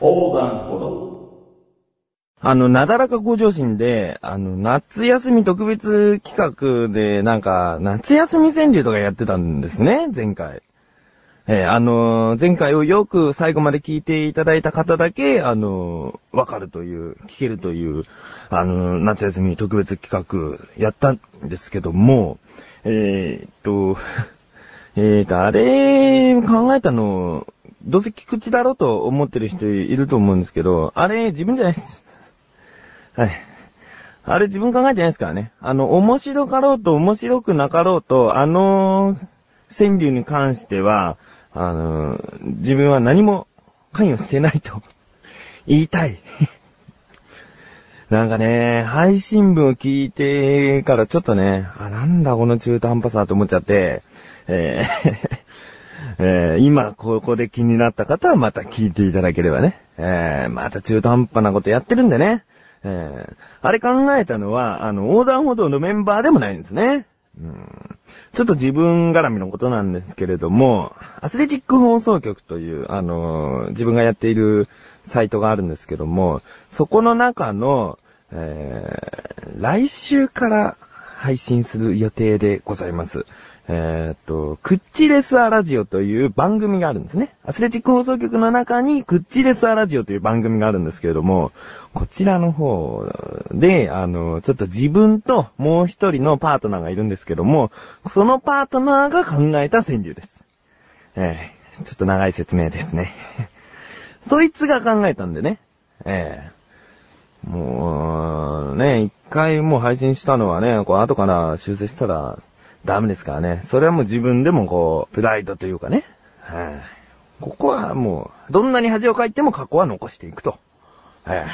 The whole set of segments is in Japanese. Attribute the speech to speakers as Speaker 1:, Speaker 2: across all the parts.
Speaker 1: 横断歩道。
Speaker 2: あの、なだらか向上心で、あの、夏休み特別企画で、なんか、夏休み川柳とかやってたんですね、前回。えーあのー前回をよく最後まで聞いていただいた方だけ、あのーわかるという、聞けるという、あの夏休み特別企画やったんですけども、えっと、えーっと、あれ、考えたの、どうせ菊池だろうと思ってる人いると思うんですけど、あれ、自分じゃないです。はい。あれ自分考えてないですからね。あの、面白かろうと面白くなかろうと、あの川柳に関しては、あの自分は何も関与してないと 言いたい。なんかね、配信文を聞いてからちょっとね、あ、なんだこの中途半端さと思っちゃって、えーえー今ここで気になった方はまた聞いていただければね。えーまた中途半端なことやってるんでね。えーあれ考えたのは、あの、横断歩道のメンバーでもないんですね。うんちょっと自分絡みのことなんですけれども、アスレチック放送局という、あのー自分がやっているサイトがあるんですけども、そこの中の、えー来週から配信する予定でございます。えーっと、クッチレスアラジオという番組があるんですね。アスレチック放送局の中にクッチレスアラジオという番組があるんですけれども、こちらの方で、あの、ちょっと自分ともう一人のパートナーがいるんですけども、そのパートナーが考えた川柳です。えーちょっと長い説明ですね。そいつが考えたんでね。ええもう、ね、一回もう配信したのはね、こう後から修正したらダメですからね。それはもう自分でもこう、プライドというかね。はいここはもう、どんなに恥をかいても過去は残していくと。はい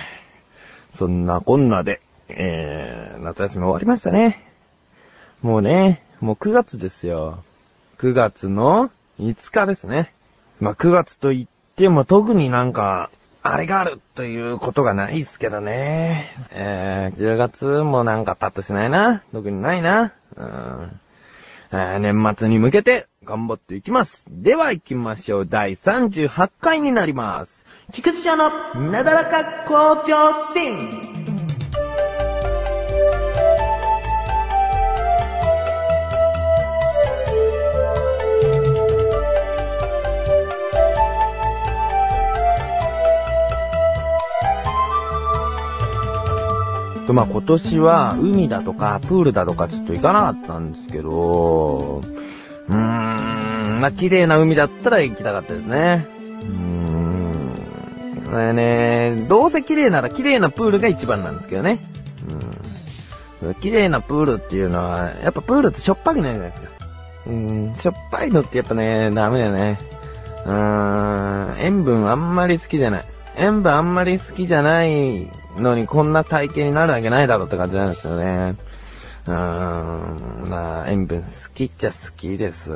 Speaker 2: そんなこんなで、えー、夏休み終わりましたね。もうね、もう9月ですよ。9月の5日ですね。まあ、9月と言っても特になんか、あれがあるということがないっすけどね。えー、10月もなんかパッとしないな。特にないな。うん。年末に向けて頑張っていきます。では行きましょう。第38回になります。菊池社のなだらか向上心。と、まあ、今年は海だとかプールだとかちょっと行かなかったんですけど、うーん、まあ、綺麗な海だったら行きたかったですね。うーん。これね、どうせ綺麗なら綺麗なプールが一番なんですけどね。うん。綺麗なプールっていうのは、やっぱプールってしょっぱくないじゃないですか。うん、しょっぱいのってやっぱね、ダメだよね。うーん、塩分あんまり好きじゃない。塩分あんまり好きじゃないのにこんな体型になるわけないだろうって感じなんですよね。うーん、まあ、塩分好きっちゃ好きです。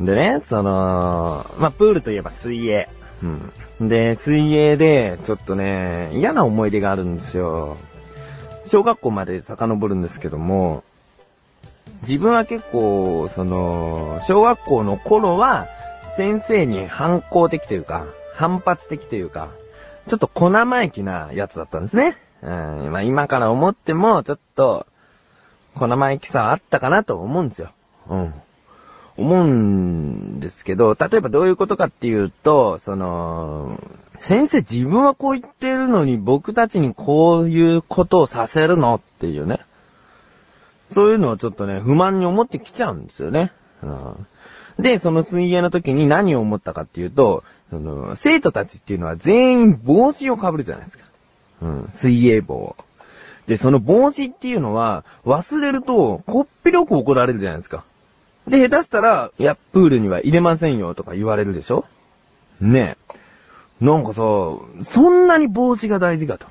Speaker 2: でね、その、まあ、プールといえば水泳。うん。で、水泳で、ちょっとね、嫌な思い出があるんですよ。小学校まで遡るんですけども、自分は結構、その、小学校の頃は、先生に反抗的というか、反発的というか、ちょっと小生意気なやつだったんですね。うん、まあ今から思っても、ちょっと、小生意気さあったかなと思うんですよ。うん。思うんですけど、例えばどういうことかっていうと、その、先生自分はこう言ってるのに僕たちにこういうことをさせるのっていうね。そういうのをちょっとね、不満に思ってきちゃうんですよね。うんで、その水泳の時に何を思ったかっていうと、その生徒たちっていうのは全員帽子をかぶるじゃないですか。うん、水泳帽を。で、その帽子っていうのは、忘れると、こっぴどく怒られるじゃないですか。で、下手したら、いや、プールには入れませんよとか言われるでしょねえ。なんかさ、そんなに帽子が大事かと。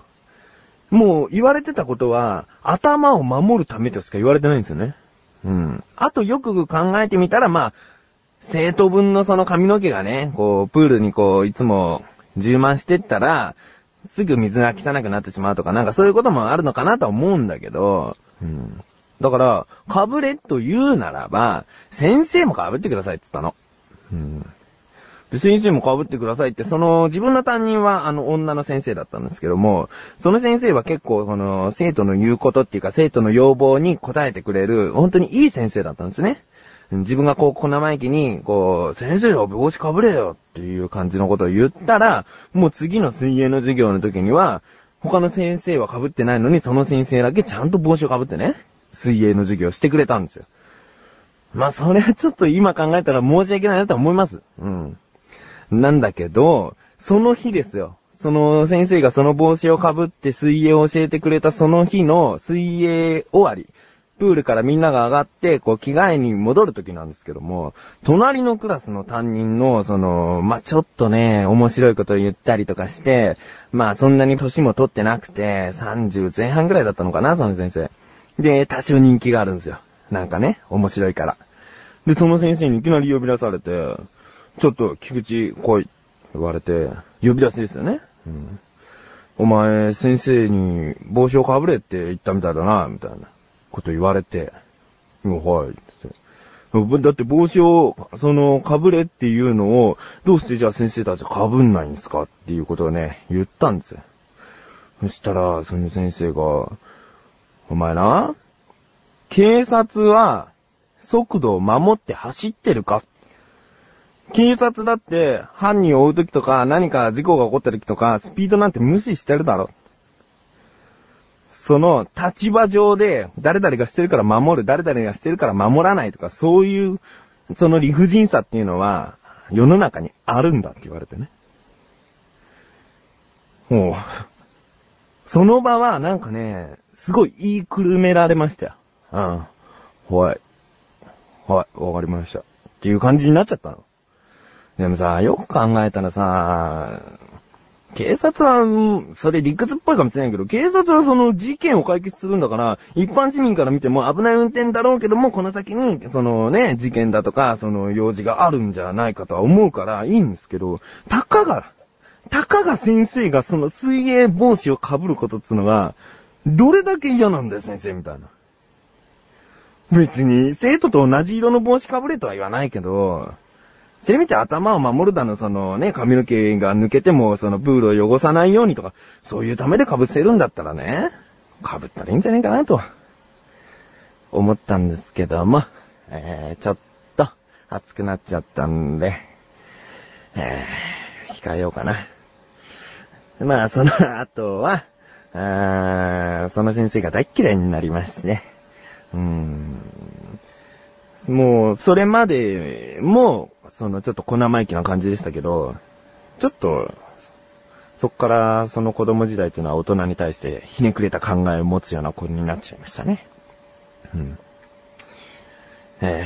Speaker 2: もう言われてたことは、頭を守るためとしか言われてないんですよね。うん。あとよく考えてみたら、まあ、生徒分のその髪の毛がね、こう、プールにこう、いつも充満してったら、すぐ水が汚くなってしまうとか、なんかそういうこともあるのかなと思うんだけど、うん。だから、被れと言うならば、先生も被ってくださいって言ったの。うん。で、先生も被ってくださいって、その、自分の担任は、あの、女の先生だったんですけども、その先生は結構、この、生徒の言うことっていうか、生徒の要望に応えてくれる、本当にいい先生だったんですね。自分がこう、小生意気に、こう、先生は帽子かぶれよっていう感じのことを言ったら、もう次の水泳の授業の時には、他の先生は被ってないのに、その先生だけちゃんと帽子をかぶってね、水泳の授業してくれたんですよ。まあ、それはちょっと今考えたら申し訳ないなと思います。うん。なんだけど、その日ですよ。その先生がその帽子をかぶって水泳を教えてくれたその日の水泳終わり。プールからみんなが上がって、こう着替えに戻る時なんですけども、隣のクラスの担任の、その、まあ、ちょっとね、面白いことを言ったりとかして、まあ、そんなに年も取ってなくて、30前半ぐらいだったのかな、その先生。で、多少人気があるんですよ。なんかね、面白いから。で、その先生にいきなり呼び出されて、ちょっと、菊池来い、言われて、呼び出しですよね。うん。お前、先生に帽子をかぶれって言ったみたいだな、みたいなこと言われて、うん、はい、って。だって帽子を、その、かぶれっていうのを、どうしてじゃあ先生たちかぶんないんですかっていうことをね、言ったんですよ。そしたら、その先生が、お前な、警察は、速度を守って走ってるか警察だって犯人を追うときとか何か事故が起こったときとかスピードなんて無視してるだろ。その立場上で誰々がしてるから守る、誰々がしてるから守らないとかそういうその理不尽さっていうのは世の中にあるんだって言われてね。もう、その場はなんかね、すごい言いくるめられましたよ。うん。はい。はい、わかりました。っていう感じになっちゃったの。でもさ、よく考えたらさ、警察は、それ理屈っぽいかもしれないけど、警察はその事件を解決するんだから、一般市民から見ても危ない運転だろうけども、この先に、そのね、事件だとか、その用事があるんじゃないかとは思うからいいんですけど、たかが、たかが先生がその水泳帽子を被ることっつうのが、どれだけ嫌なんだよ先生みたいな。別に、生徒と同じ色の帽子被れとは言わないけど、せめて頭を守るだの、そのね、髪の毛が抜けても、そのプールを汚さないようにとか、そういうためで被せるんだったらね、被ったらいいんじゃないかなと、思ったんですけども、えー、ちょっと、熱くなっちゃったんで、えー、控えようかな。まあ、その後は、あその先生が大嫌いになりましてね。うーん。もう、それまでも、そのちょっと小生意気な感じでしたけど、ちょっと、そっからその子供時代っていうのは大人に対してひねくれた考えを持つような子になっちゃいましたね。うん。え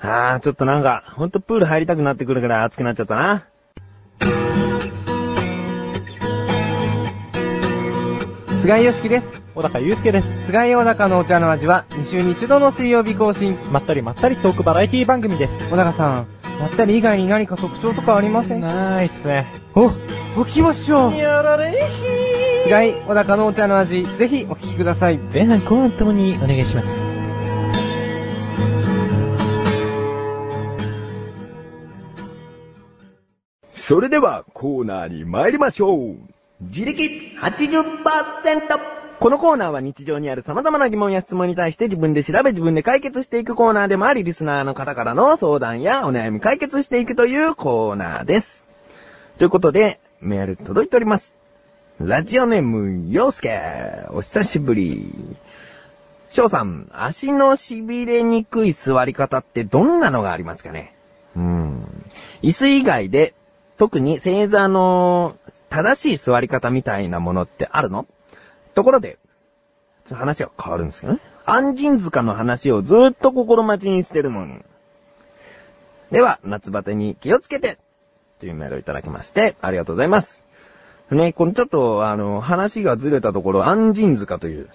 Speaker 2: えー。ああ、ちょっとなんか、ほんとプール入りたくなってくるから熱くなっちゃったな。
Speaker 1: 菅井よしきです。小高祐介です。菅井小高のお茶の味は、2週に1度の水曜日更新。
Speaker 3: まったりまったりトークバラエティ番組です。
Speaker 1: 小高さん、まったり以外に何か特徴とかありません？
Speaker 3: ないっすね。
Speaker 1: お、お聞きましょう。
Speaker 3: やられひ
Speaker 1: ー。菅井小高のお茶の味、ぜひお聞きください。
Speaker 3: 前半後半ともにお願いします。
Speaker 2: それではコーナーに参りましょう。自力 80%! このコーナーは日常にある様々な疑問や質問に対して自分で調べ自分で解決していくコーナーでもあり、リスナーの方からの相談やお悩み解決していくというコーナーです。ということで、メール届いております。ラジオネーム、ヨースケお久しぶり。翔さん、足の痺れにくい座り方ってどんなのがありますかね？うん。椅子以外で、特に正座の正しい座り方みたいなものってあるの？ところで、話が変わるんですけどね。安心塚の話をずっと心待ちにしてるのに。では、夏バテに気をつけてというメールをいただきまして、ありがとうございます。ね、このちょっと、あの、話がずれたところ、安心塚という。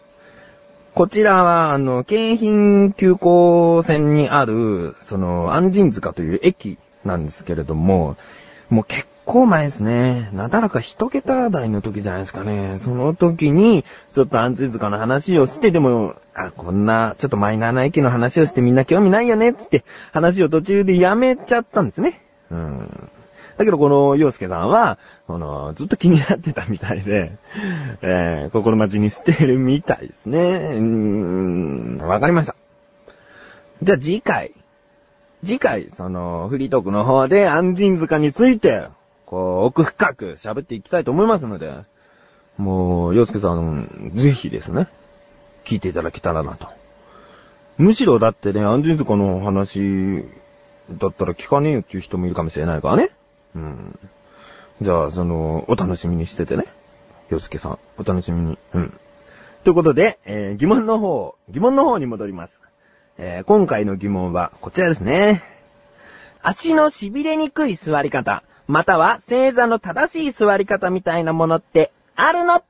Speaker 2: こちらは、あの、京浜急行線にある、その、安心塚という駅なんですけれども、もう結構前ですね。なだらか一桁台の時じゃないですかね。その時に、ちょっと安全塚の話をして、でも、あ、こんな、ちょっとマイナーな駅の話をしてみんな興味ないよね、つって、話を途中でやめちゃったんですね。うん。だけどこの洋介さんは、この、ずっと気になってたみたいで、えー、心待ちにしてるみたいですね。うーん、わかりました。じゃあ次回。次回、その、フリートークの方で、安心塚について、こう、奥深く喋っていきたいと思いますので、もう、洋介さん、ぜひですね、聞いていただけたらなと。むしろだってね、安心塚の話、だったら聞かねえよっていう人もいるかもしれないからね。うん。じゃあ、その、お楽しみにしててね。洋介さん、お楽しみに。うん。ということで、えー疑問の方、疑問の方に戻ります。えー今回の疑問はこちらですね。足の痺れにくい座り方、または正座の正しい座り方みたいなものってあるの？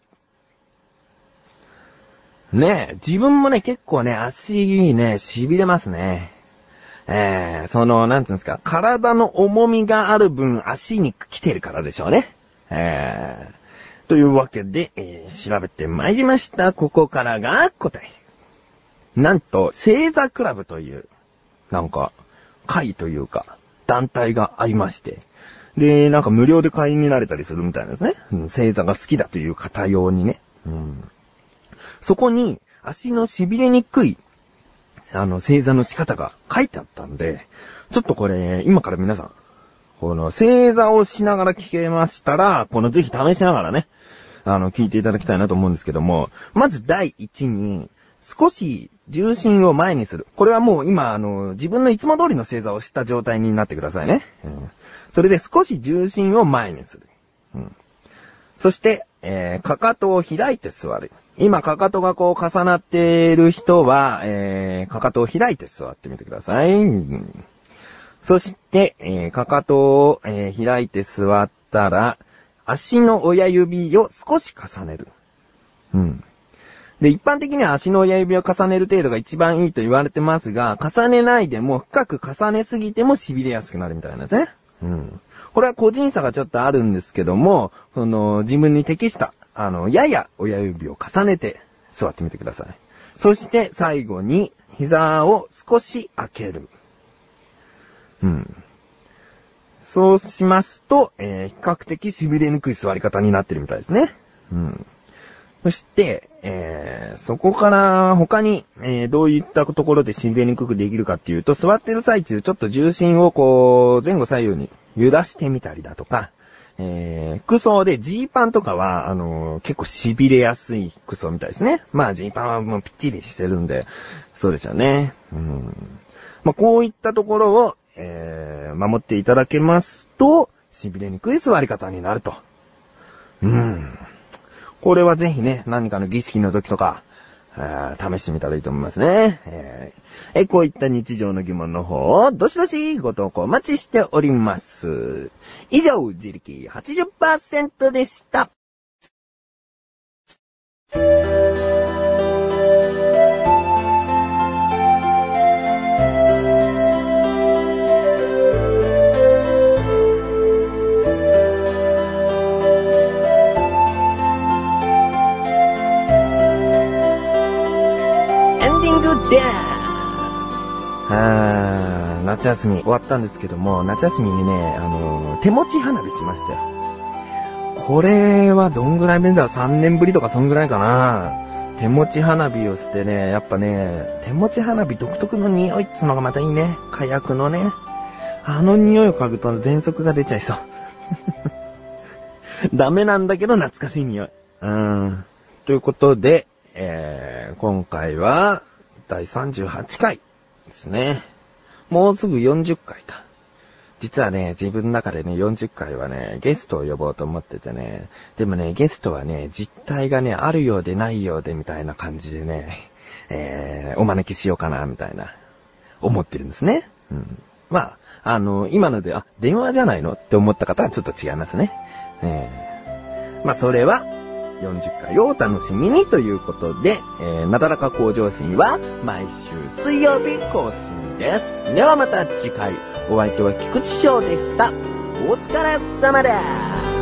Speaker 2: ねえ、自分もね、結構ね、足ね、痺れますね。えー、その、なんつうんですか、体の重みがある分足に来てるからでしょうね。えー、というわけで、えー調べてまいりました。ここからが答え。なんと、星座クラブという、なんか、会というか、団体がありまして、で、なんか無料で会員になれたりするみたいなですね。うん、星座が好きだという方用にね。うん、そこに、足の痺れにくい、あの、星座の仕方が書いてあったんで、ちょっとこれ、今から皆さん、この星座をしながら聞けましたら、このぜひ試しながらね、あの、聞いていただきたいなと思うんですけども、まず第一に、少し重心を前にする。これはもう今、あの、自分のいつも通りの星座をした状態になってくださいね。うん、それで少し重心を前にする。うん、そして、えー、かかとを開いて座る。今、かかとがこう重なっている人は、えー、かかとを開いて座ってみてください。うんそして、えー、かかとを、えー開いて座ったら、足の親指を少し重ねる。うん。で、一般的には足の親指を重ねる程度が一番いいと言われてますが、重ねないでも深く重ねすぎても痺れやすくなるみたいなんですね。うん。これは個人差がちょっとあるんですけども、その、自分に適した、あの、やや親指を重ねて座ってみてください。そして最後に、膝を少し開ける。うん。そうしますと、えー比較的痺れにくい座り方になってるみたいですね。うん。そして、えーそこから他に、えーどういったところで痺れにくくできるかっていうと、座ってる最中、ちょっと重心をこう、前後左右に揺らしてみたりだとか、えー服装でジーパンとかは、あのー結構痺れやすい服装みたいですね。まあジーパンはもうぴっちりしてるんで、そうですよね。うん。まあこういったところを、えー守っていただけますと、痺れにくい座り方になると。うん。これはぜひね、何かの儀式の時とか、あ試してみたらいいと思いますね。えーえこういった日常の疑問の方を、どしどしご投稿お待ちしております。以上、自力80%でした。夏休み終わったんですけども、夏休みにね、あの手持ち花火しましたよ。これはどんぐらい目だ ?3 年ぶりとかそんぐらいかな。手持ち花火をしてね、やっぱね、手持ち花火独特の匂いっつうのがまたいいね。火薬のね。あの匂いを嗅ぐと喘息が出ちゃいそう。ダメなんだけど懐かしい匂い。うん。ということで、えー、今回は第38回ですね。もうすぐ40回だ。実はね、自分の中でね、40回はね、ゲストを呼ぼうと思っててね。でもね、ゲストはね、実態がね、あるようでないようでみたいな感じでね、えー、お招きしようかな、みたいな、思ってるんですね。うん。まあ、あの、今ので、あ、電話じゃないの？って思った方はちょっと違いますね。えー、まあ、それは、40回をお楽しみにということで、えー、なだらか向上心は毎週水曜日更新です。ではまた次回、お相手は菊池翔でした。お疲れ様です。